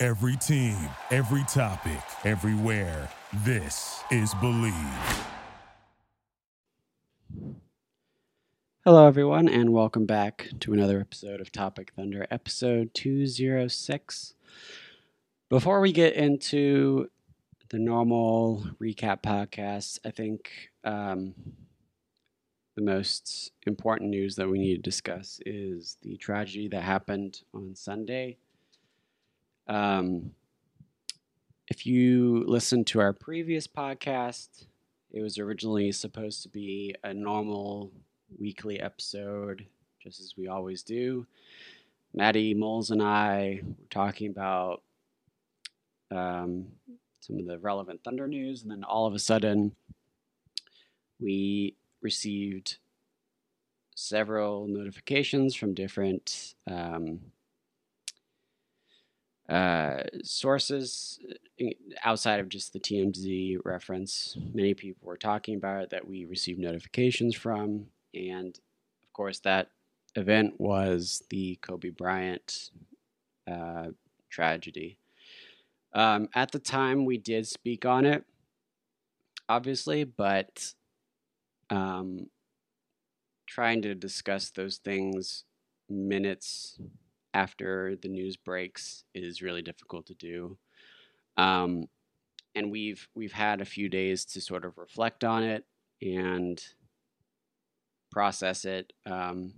Every team, every topic, everywhere. This is Believe. Hello, everyone, and welcome back to another episode of Topic Thunder, episode 206. Before we get into the normal recap podcast, I think um, the most important news that we need to discuss is the tragedy that happened on Sunday. Um, if you listened to our previous podcast, it was originally supposed to be a normal weekly episode, just as we always do. Maddie Moles and I were talking about um, some of the relevant Thunder news, and then all of a sudden, we received several notifications from different um, uh, sources uh, outside of just the TMZ reference. Many people were talking about it that we received notifications from, and of course, that event was the Kobe Bryant uh, tragedy. Um, at the time, we did speak on it, obviously, but um, trying to discuss those things minutes after the news breaks is really difficult to do. Um, and we've we've had a few days to sort of reflect on it and process it. Um,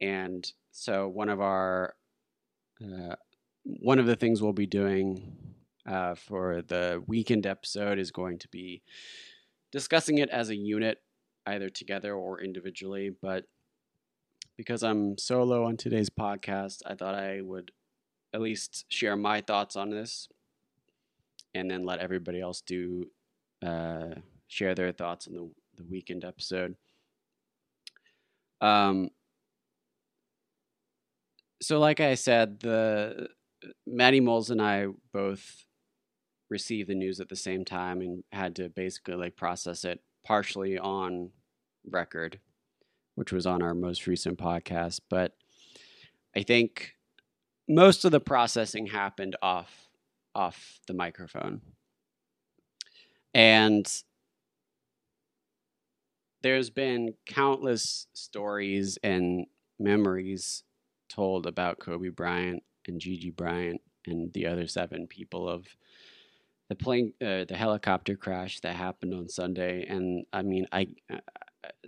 and so one of our uh, one of the things we'll be doing uh, for the weekend episode is going to be discussing it as a unit, either together or individually. But because I'm solo on today's podcast, I thought I would at least share my thoughts on this and then let everybody else do uh, share their thoughts on the, the weekend episode. Um, so, like I said, the Maddie Moles and I both received the news at the same time and had to basically like process it partially on record which was on our most recent podcast. But I think most of the processing happened off off the microphone. And there's been countless stories and memories told about Kobe Bryant and Gigi Bryant and the other seven people of the plane, uh, the helicopter crash that happened on Sunday. And I mean, I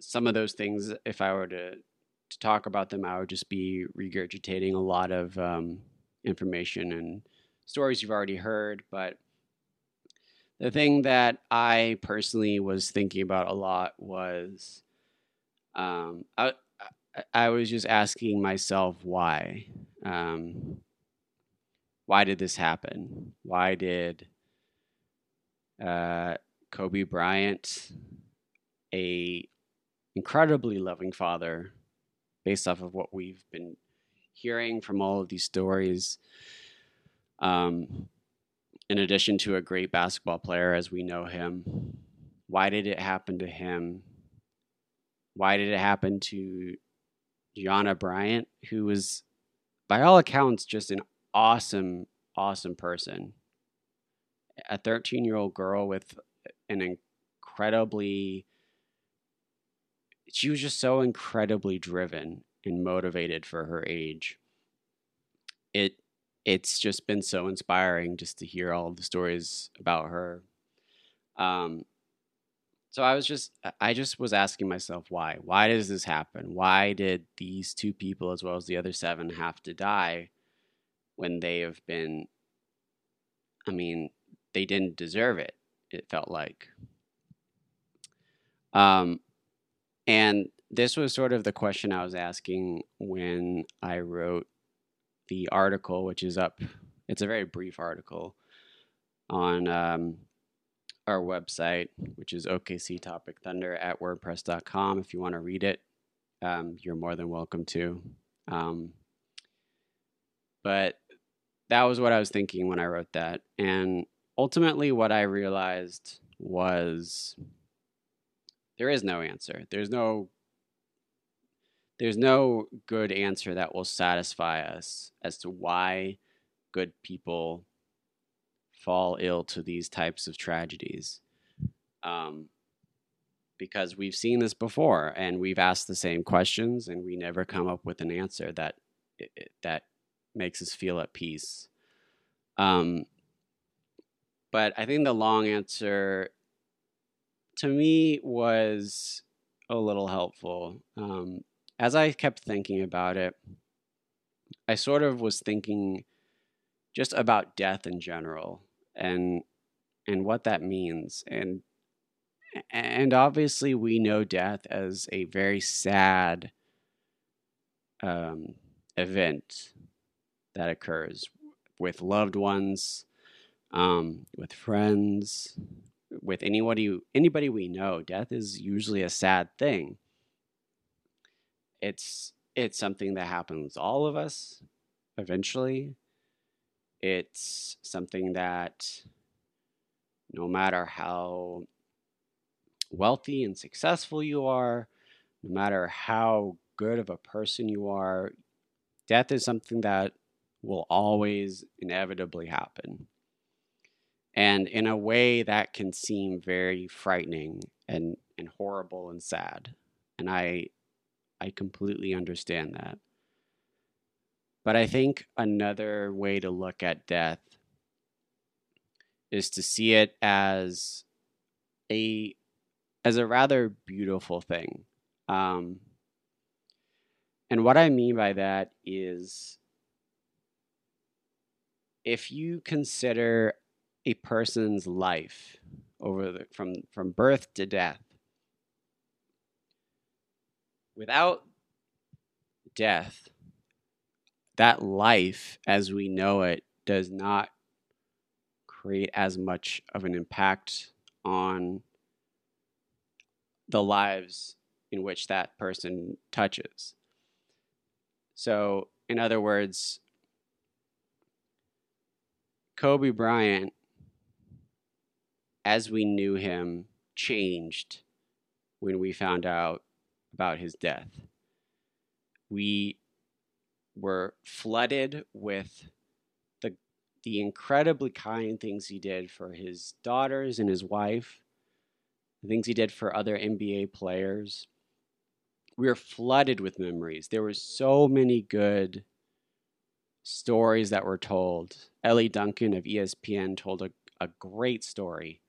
some of those things, if I were to to talk about them, I would just be regurgitating a lot of um, information and stories you've already heard. But the thing that I personally was thinking about a lot was um, I, I was just asking myself why. Um, why did this happen? Why did uh, Kobe Bryant, a incredibly loving father based off of what we've been hearing from all of these stories. Um, in addition to a great basketball player as we know him, why did it happen to him? Why did it happen to Gianna Bryant, who was, by all accounts, just an awesome, awesome person? A 13 year old girl with an incredibly she was just so incredibly driven and motivated for her age. It it's just been so inspiring just to hear all the stories about her. Um, so I was just I just was asking myself why why does this happen? Why did these two people as well as the other seven have to die when they have been? I mean, they didn't deserve it. It felt like. Um, and this was sort of the question I was asking when I wrote the article, which is up It's a very brief article on um, our website, which is OKC Topic Thunder at WordPress.com. If you want to read it, um, you're more than welcome to. Um, but that was what I was thinking when I wrote that. And ultimately, what I realized was there is no answer. There's no there's no good answer that will satisfy us as to why good people fall ill to these types of tragedies. Um, because we've seen this before and we've asked the same questions and we never come up with an answer that that makes us feel at peace. Um, but I think the long answer to me was a little helpful. Um, as I kept thinking about it, I sort of was thinking just about death in general and and what that means and and obviously we know death as a very sad um, event that occurs with loved ones um, with friends with anybody anybody we know death is usually a sad thing it's it's something that happens all of us eventually it's something that no matter how wealthy and successful you are, no matter how good of a person you are, death is something that will always inevitably happen. And in a way that can seem very frightening and, and horrible and sad. And I I completely understand that. But I think another way to look at death is to see it as a as a rather beautiful thing. Um, and what I mean by that is if you consider a person's life over the, from from birth to death without death that life as we know it does not create as much of an impact on the lives in which that person touches. So, in other words, Kobe Bryant, as we knew him, changed when we found out about his death. We were flooded with the the incredibly kind things he did for his daughters and his wife, the things he did for other NBA players. We were flooded with memories. There were so many good stories that were told. Elle Duncan of ESPN told a, a great story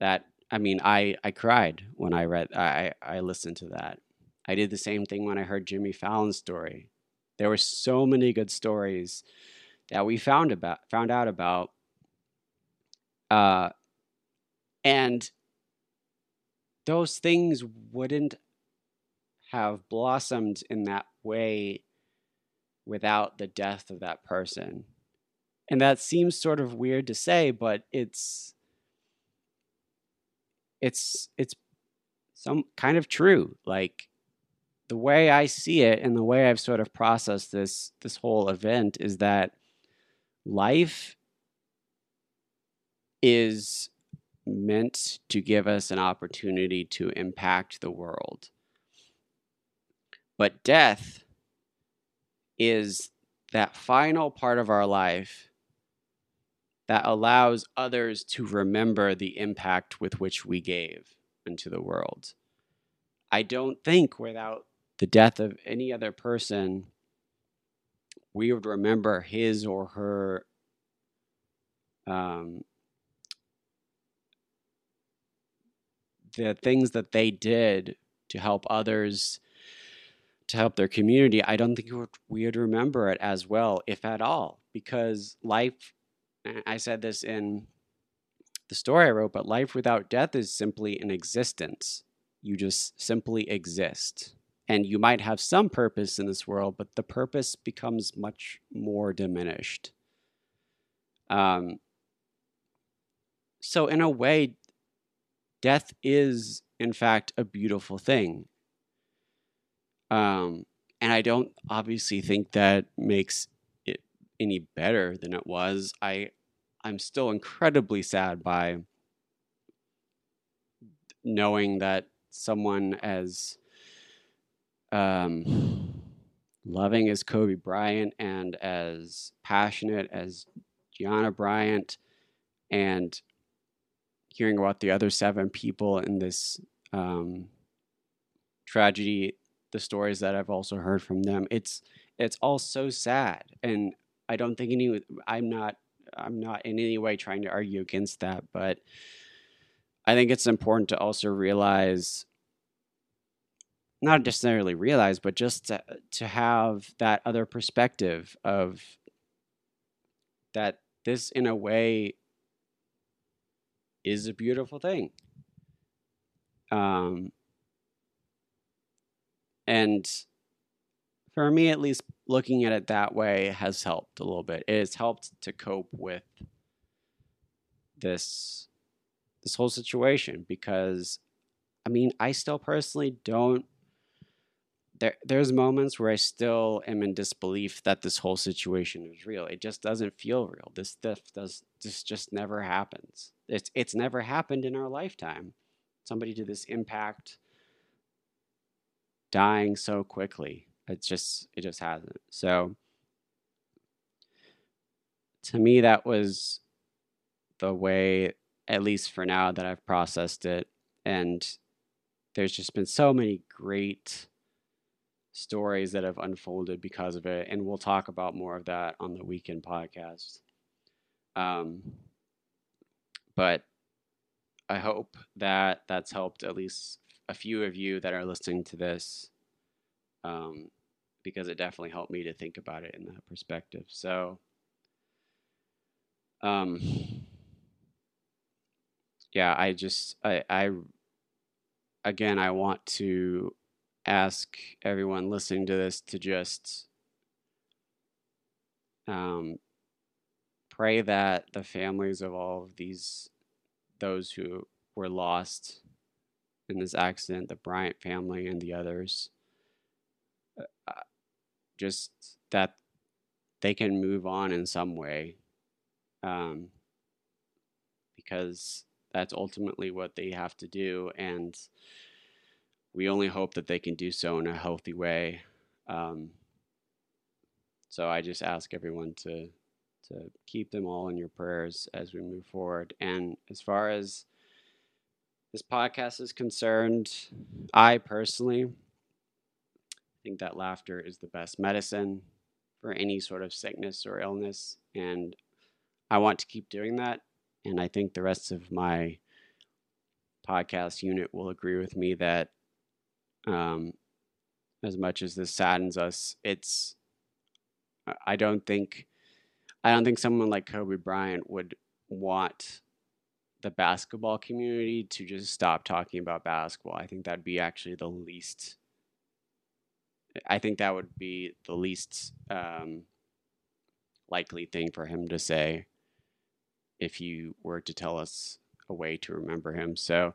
that I mean I, I cried when I read I, I listened to that. I did the same thing when I heard Jimmy Fallon's story. There were so many good stories that we found about found out about. Uh, and those things wouldn't have blossomed in that way without the death of that person. And that seems sort of weird to say, but it's it's it's some kind of true. Like the way I see it and the way I've sort of processed this this whole event is that life is meant to give us an opportunity to impact the world. But death is that final part of our life that allows others to remember the impact with which we gave into the world. I don't think without the death of any other person, we would remember his or her um, the things that they did to help others, to help their community. I don't think we would remember it as well, if at all, because life, I said this in the story I wrote, but life without death is simply an existence. You just simply exist and you might have some purpose in this world, but the purpose becomes much more diminished. Um, so, in a way, death is, in fact, a beautiful thing. Um, and I don't obviously think that makes any better than it was. I, I'm still incredibly sad by knowing that someone as um, loving as Kobe Bryant and as passionate as Gianna Bryant and hearing about the other seven people in this um, tragedy, the stories that I've also heard from them, it's it's all so sad, and I don't think any. I'm not. I'm not in any way trying to argue against that, but I think it's important to also realize, not necessarily realize, but just to, to have that other perspective of that this, in a way, is a beautiful thing. Um, and for me, at least, looking at it that way has helped a little bit. It has helped to cope with this this whole situation because, I mean, I still personally don't. There, there's moments where I still am in disbelief that this whole situation is real. It just doesn't feel real. This stuff does this just never happens. It's it's never happened in our lifetime. Somebody to this impact dying so quickly. It's just it just hasn't. So to me that was the way at least for now that I've processed it. And there's just been so many great stories that have unfolded because of it. And we'll talk about more of that on the weekend podcast. Um, but I hope that that's helped at least a few of you that are listening to this, um, because it definitely helped me to think about it in that perspective. So, um, yeah, I just, I, I, again, I want to ask everyone listening to this to just um, pray that the families of all of these those who were lost in this accident, the Bryant family and the others, just that they can move on in some way, um, because that's ultimately what they have to do, and we only hope that they can do so in a healthy way. Um, so I just ask everyone to to keep them all in your prayers as we move forward. And as far as this podcast is concerned, I personally think that laughter is the best medicine for any sort of sickness or illness. And I want to keep doing that. And I think the rest of my podcast unit will agree with me that um, as much as this saddens us, it's, I don't think I don't think someone like Kobe Bryant would want the basketball community to just stop talking about basketball. I think that'd be actually the least. I think that would be the least um, likely thing for him to say if you were to tell us a way to remember him. So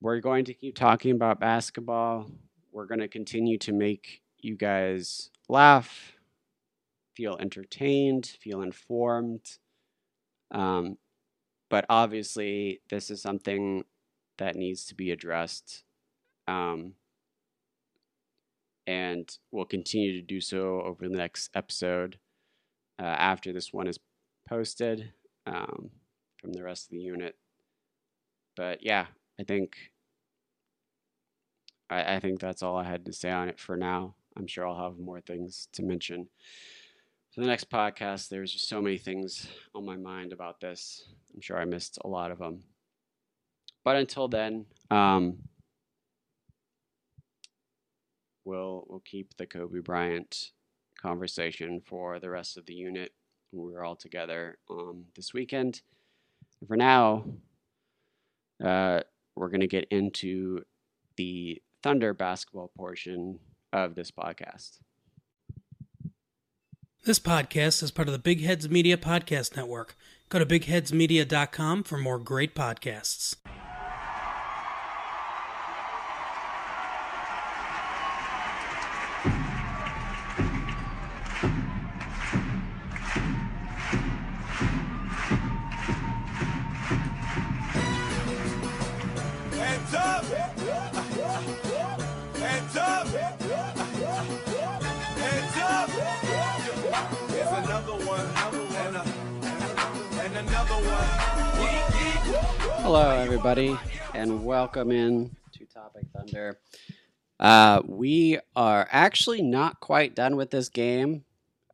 we're going to keep talking about basketball. We're going to continue to make you guys laugh feel entertained, feel informed. Um, but obviously, this is something that needs to be addressed. Um, and we'll continue to do so over the next episode uh, after this one is posted um, from the rest of the unit. But yeah, I think I, I think that's all I had to say on it for now. I'm sure I'll have more things to mention for the next podcast, there's just so many things on my mind about this. I'm sure I missed a lot of them. But until then, um, we'll we'll keep the Kobe Bryant conversation for the rest of the unit. We're all together um, this weekend. And for now, uh, we're going to get into the Thunder basketball portion of this podcast. This podcast is part of the Big Heads Media Podcast Network. Go to bigheadsmedia.com for more great podcasts. Hello, everybody, and welcome in to Topic Thunder. Uh, we are actually not quite done with this game.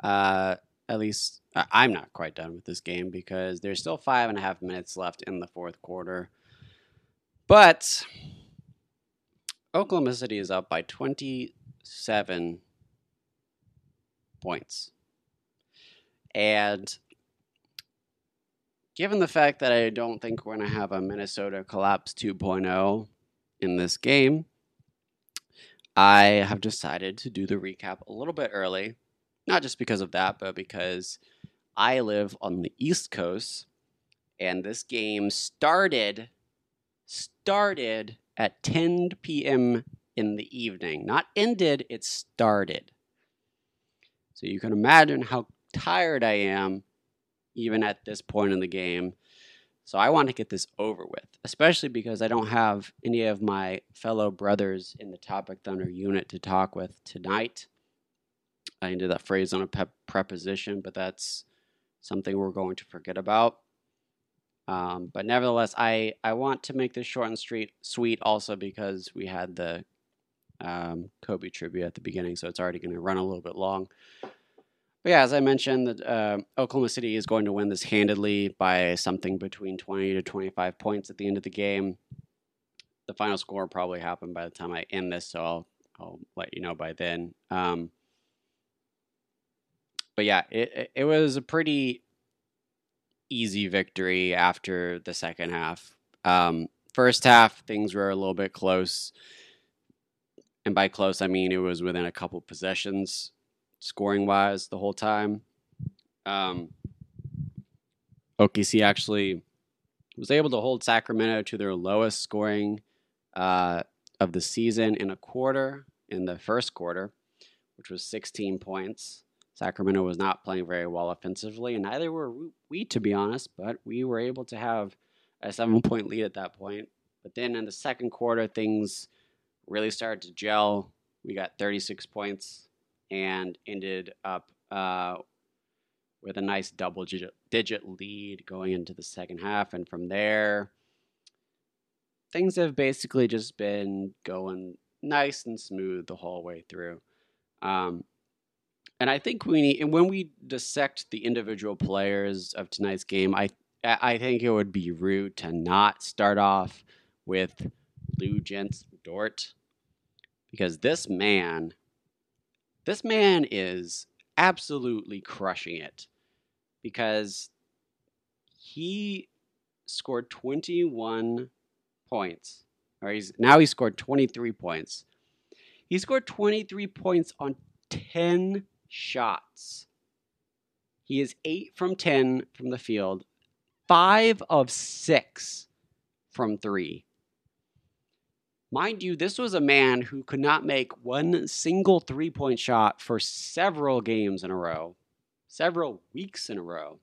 Uh, at least I- I'm not quite done with this game because there's still five and a half minutes left in the fourth quarter. But Oklahoma City is up by 27 points. And given the fact that I don't think we're going to have a Minnesota collapse 2.0 in this game, I have decided to do the recap a little bit early. Not just because of that, but because I live on the East Coast and this game started started at 10 p.m. in the evening. Not ended, it started. So you can imagine how tired I am even at this point in the game. So I want to get this over with, especially because I don't have any of my fellow brothers in the Topic Thunder unit to talk with tonight. I ended that phrase on a pep preposition, but that's something we're going to forget about. Um, but nevertheless, I, I want to make this short and street, sweet also because we had the um, Kobe tribute at the beginning, so it's already going to run a little bit long. But yeah, as I mentioned, that uh, Oklahoma City is going to win this handedly by something between 20 to 25 points at the end of the game. The final score probably happen by the time I end this, so I'll I'll let you know by then. Um, but yeah, it- it was a pretty easy victory after the second half. Um, first half, things were a little bit close. And by close, I mean it was within a couple possessions, scoring wise, the whole time. Um, OKC actually was able to hold Sacramento to their lowest scoring uh, of the season in a quarter, in the first quarter, which was 16 points. Sacramento was not playing very well offensively, and neither were we, to be honest, but we were able to have a seven point lead at that point. But then in the second quarter, things really started to gel. We got 36 points and ended up uh, with a nice double digit, digit lead going into the second half. And from there, things have basically just been going nice and smooth the whole way through. Um, and I think we need, and when we dissect the individual players of tonight's game, I I think it would be rude to not start off with Luguentz Dort because this man, this man is absolutely crushing it because he scored 21 points. Or he's now he scored 23 points. He scored 23 points on 10 shots. He is 8 from 10 from the field, 5 of 6 from 3. Mind you, this was a man who could not make one single three point shot for several games in a row, several weeks in a row.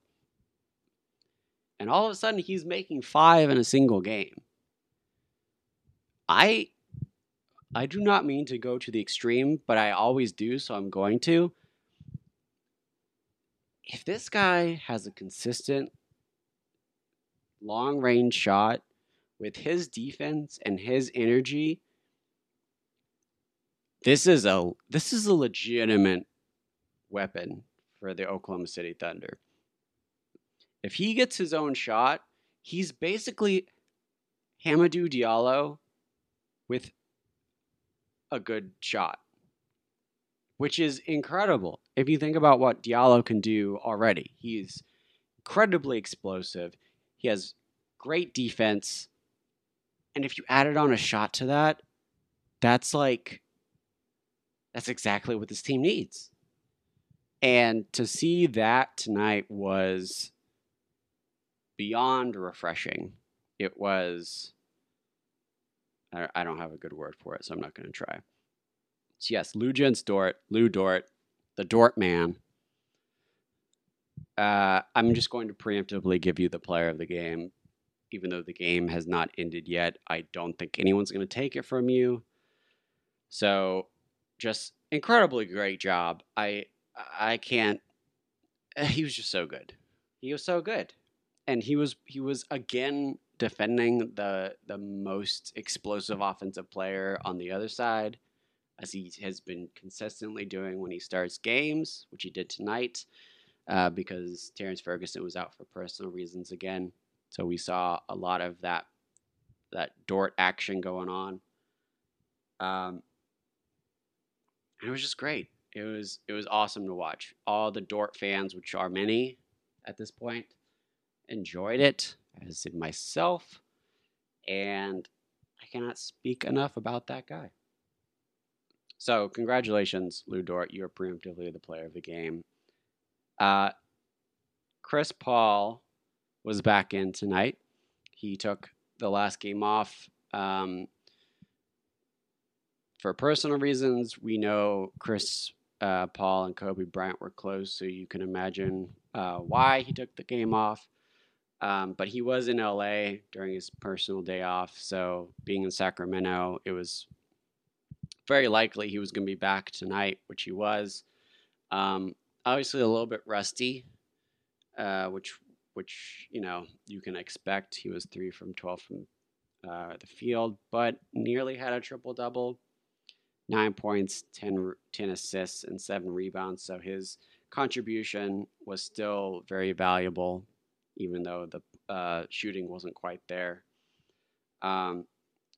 And all of a sudden, he's making five in a single game. I I do not mean to go to the extreme, but I always do, so I'm going to. If this guy has a consistent long range shot with his defense and his energy, this is a this is a legitimate weapon for the Oklahoma City Thunder. If he gets his own shot, he's basically Hamidou Diallo with a good shot, which is incredible. If you think about what Diallo can do already, he's incredibly explosive. He has great defense. And if you added on a shot to that, that's like, that's exactly what this team needs. And to see that tonight was beyond refreshing. It was, I, don't have a good word for it, so I'm not going to try. So yes, Luguentz Dort, Lou Dort, the Dort man. Uh, I'm just going to preemptively give you the player of the game, even though the game has not ended yet. I don't think anyone's going to take it from you. So, just incredibly great job. I I can't. He was just so good. He was so good, and he was he was again defending the the most explosive offensive player on the other side, as he has been consistently doing when he starts games, which he did tonight, uh, because Terrence Ferguson was out for personal reasons again. So we saw a lot of that that Dort action going on. Um, and it was just great. It was it was awesome to watch. All the Dort fans, which are many at this point, enjoyed it, as did myself. And I cannot speak enough about that guy. So congratulations, Lou Dort. You are preemptively the player of the game. Uh, Chris Paul was back in tonight. He took the last game off. Um, for personal reasons, we know Chris uh, Paul and Kobe Bryant were close, so you can imagine uh, why he took the game off. Um, but he was in LA during his personal day off, so being in Sacramento, it was very likely he was going to be back tonight, which he was. Um, obviously, a little bit rusty, uh, which which you know you can expect. He was three from twelve from uh, the field, but nearly had a triple double nine points, 10, 10 assists, and seven rebounds. So his contribution was still very valuable, even though the uh, shooting wasn't quite there. Um,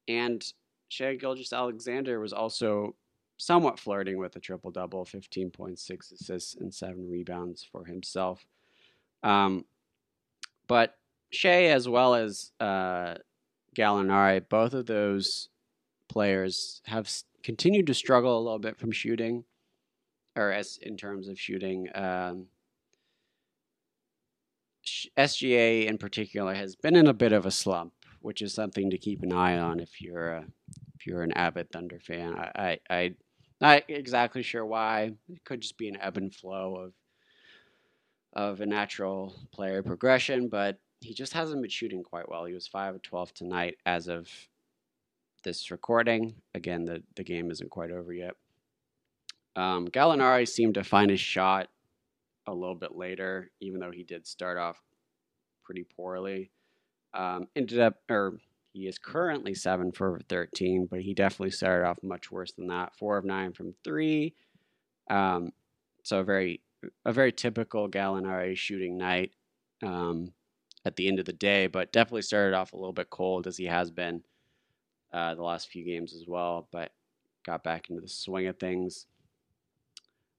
and Shai Gilgeous-Alexander was also somewhat flirting with a triple double 15.6 assists and seven rebounds for himself. Um, but Shai, as well as uh, Gallinari, both of those players have continued to struggle a little bit from shooting, or as in terms of shooting. Um, SGA in particular has been in a bit of a slump, which is something to keep an eye on if you're a, if you're an avid Thunder fan. I, I, I not exactly sure why. It could just be an ebb and flow of of a natural player progression, but he just hasn't been shooting quite well. He was five of twelve tonight as of this recording. Again, the, the game isn't quite over yet. Um, Gallinari seemed to find his shot a little bit later, even though he did start off pretty poorly. Um, ended up, or he is currently seven for 13, but he definitely started off much worse than that. Four of nine from three. Um, so very, a very typical Gallinari shooting night um, at the end of the day, but definitely started off a little bit cold as he has been uh, the last few games as well, but got back into the swing of things.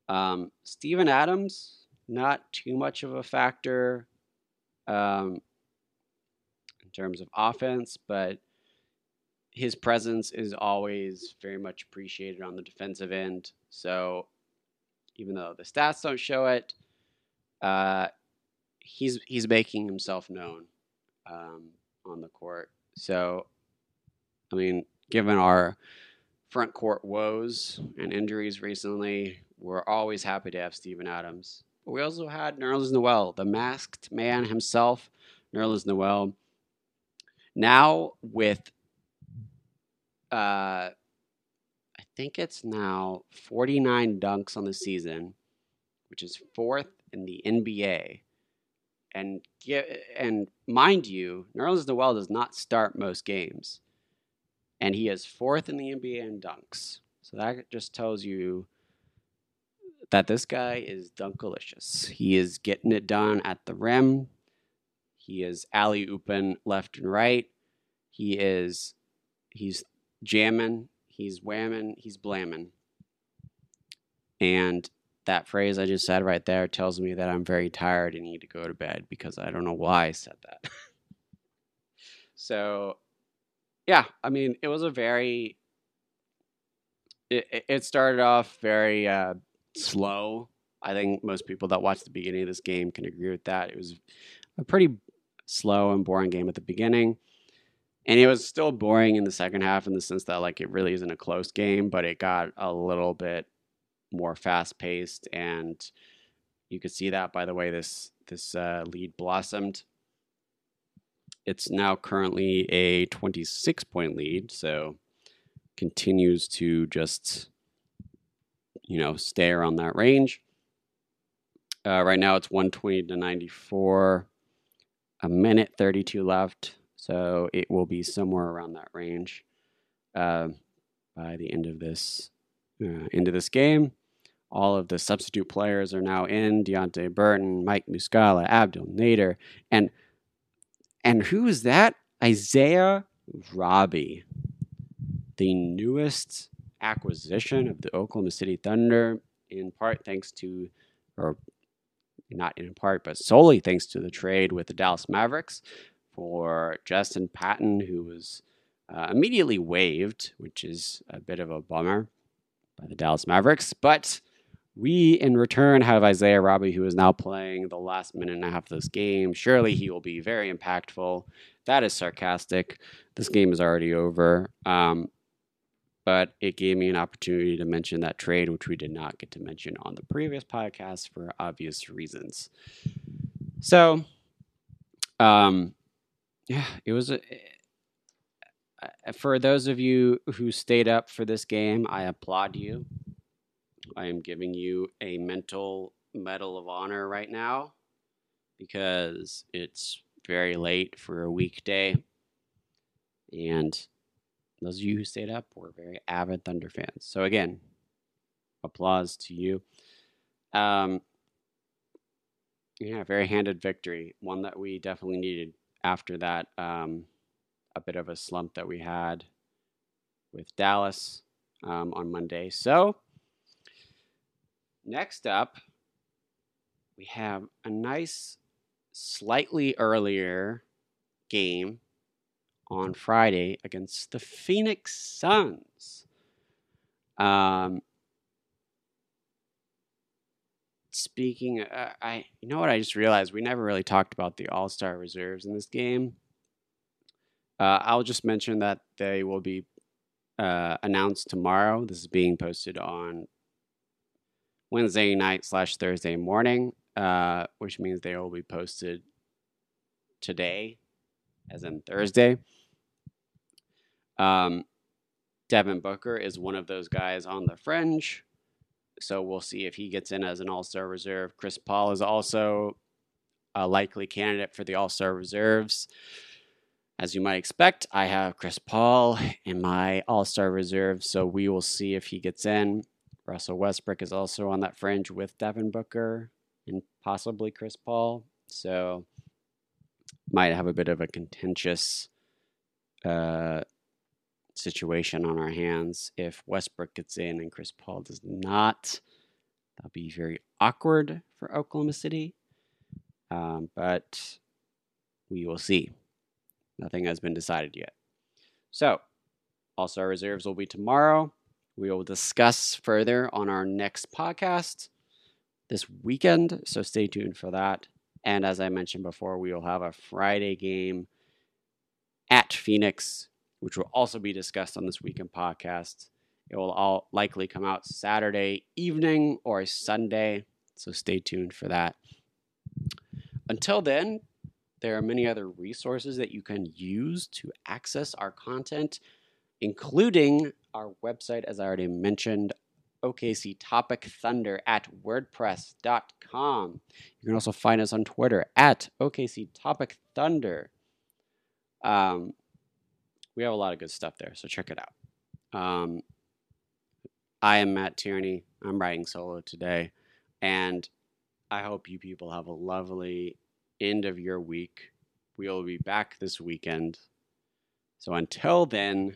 Um, Steven Adams, not too much of a factor um, in terms of offense, but his presence is always very much appreciated on the defensive end. So even though the stats don't show it, uh, he's he's making himself known um, on the court. So I mean, given our front court woes and injuries recently, we're always happy to have Steven Adams. But we also had Nerlens Noel, the masked man himself, Nerlens Noel. Now with, uh, think it's now 49 dunks on the season, which is fourth in the NBA. And and mind you, Nerlens Noel does not start most games and he is fourth in the NBA in dunks. So that just tells you that this guy is dunkalicious. He is getting it done at the rim. He is alley ooping left and right. He is he's jamming, he's whamming, he's blamming. And that phrase I just said right there tells me that I'm very tired and need to go to bed because I don't know why I said that. so yeah, I mean, it was a very. It, it started off very uh, slow I think most people that watched the beginning of this game can agree with that. It was a pretty slow and boring game at the beginning. And it was still boring in the second half in the sense that like it really isn't a close game, but it got a little bit more fast paced and you could see that by the way this this uh, lead blossomed. It's now currently a 26 point lead, so continues to just you know stay around that range. Uh, right now it's 120 to 94, a minute 32 left, so it will be somewhere around that range uh, by the end of this uh, end of this game. All of the substitute players are now in: Deonte Burton, Mike Muscala, Abdel Nader, and and who is that? Isaiah Roby, the newest acquisition of the Oklahoma City Thunder, in part thanks to, or not in part, but solely thanks to the trade with the Dallas Mavericks for Justin Patton, who was uh, immediately waived, which is a bit of a bummer by the Dallas Mavericks. But we, in return, have Isaiah Roby, who is now playing the last minute and a half of this game. Surely he will be very impactful. That is sarcastic. This game is already over. Um, but it gave me an opportunity to mention that trade, which we did not get to mention on the previous podcast for obvious reasons. So, um, yeah, it was a. For those of you who stayed up for this game, I applaud you. I am giving you a mental medal of honor right now because it's very late for a weekday. And those of you who stayed up were very avid Thunder fans. So, again, applause to you. Um, yeah, very handed victory. One that we definitely needed after that um, a bit of a slump that we had with Dallas um, on Monday. So, Next up, we have a nice, slightly earlier game on Friday against the Phoenix Suns. Um, speaking, uh, I you know what I just realized we never really talked about the All Star reserves in this game. Uh, I'll just mention that they will be uh, announced tomorrow. This is being posted on Wednesday night slash Thursday morning, uh, which means they will be posted today, as in Thursday. Um, Devin Booker is one of those guys on the fringe. So we'll see if he gets in as an all star reserve. Chris Paul is also a likely candidate for the all star reserves. As you might expect, I have Chris Paul in my all star reserve. So we will see if he gets in. Russell Westbrook is also on that fringe with Devin Booker and possibly Chris Paul. So might have a bit of a contentious uh, situation on our hands if Westbrook gets in and Chris Paul does not. That'll be very awkward for Oklahoma City. Um, but we will see. Nothing has been decided yet. So, All Star reserves will be tomorrow. We will discuss further on our next podcast this weekend, so stay tuned for that. And as I mentioned before, we will have a Friday game at Phoenix, which will also be discussed on this weekend podcast. It will all likely come out Saturday evening or Sunday, so stay tuned for that. Until then, there are many other resources that you can use to access our content, including our website, as I already mentioned, OKC Topic Thunder at WordPress.com. You can also find us on Twitter at OKC Topic Thunder. Um, we have a lot of good stuff there, so check it out. Um, I am Matt Tierney. I'm writing solo today, and I hope you people have a lovely end of your week. We will be back this weekend. So until then.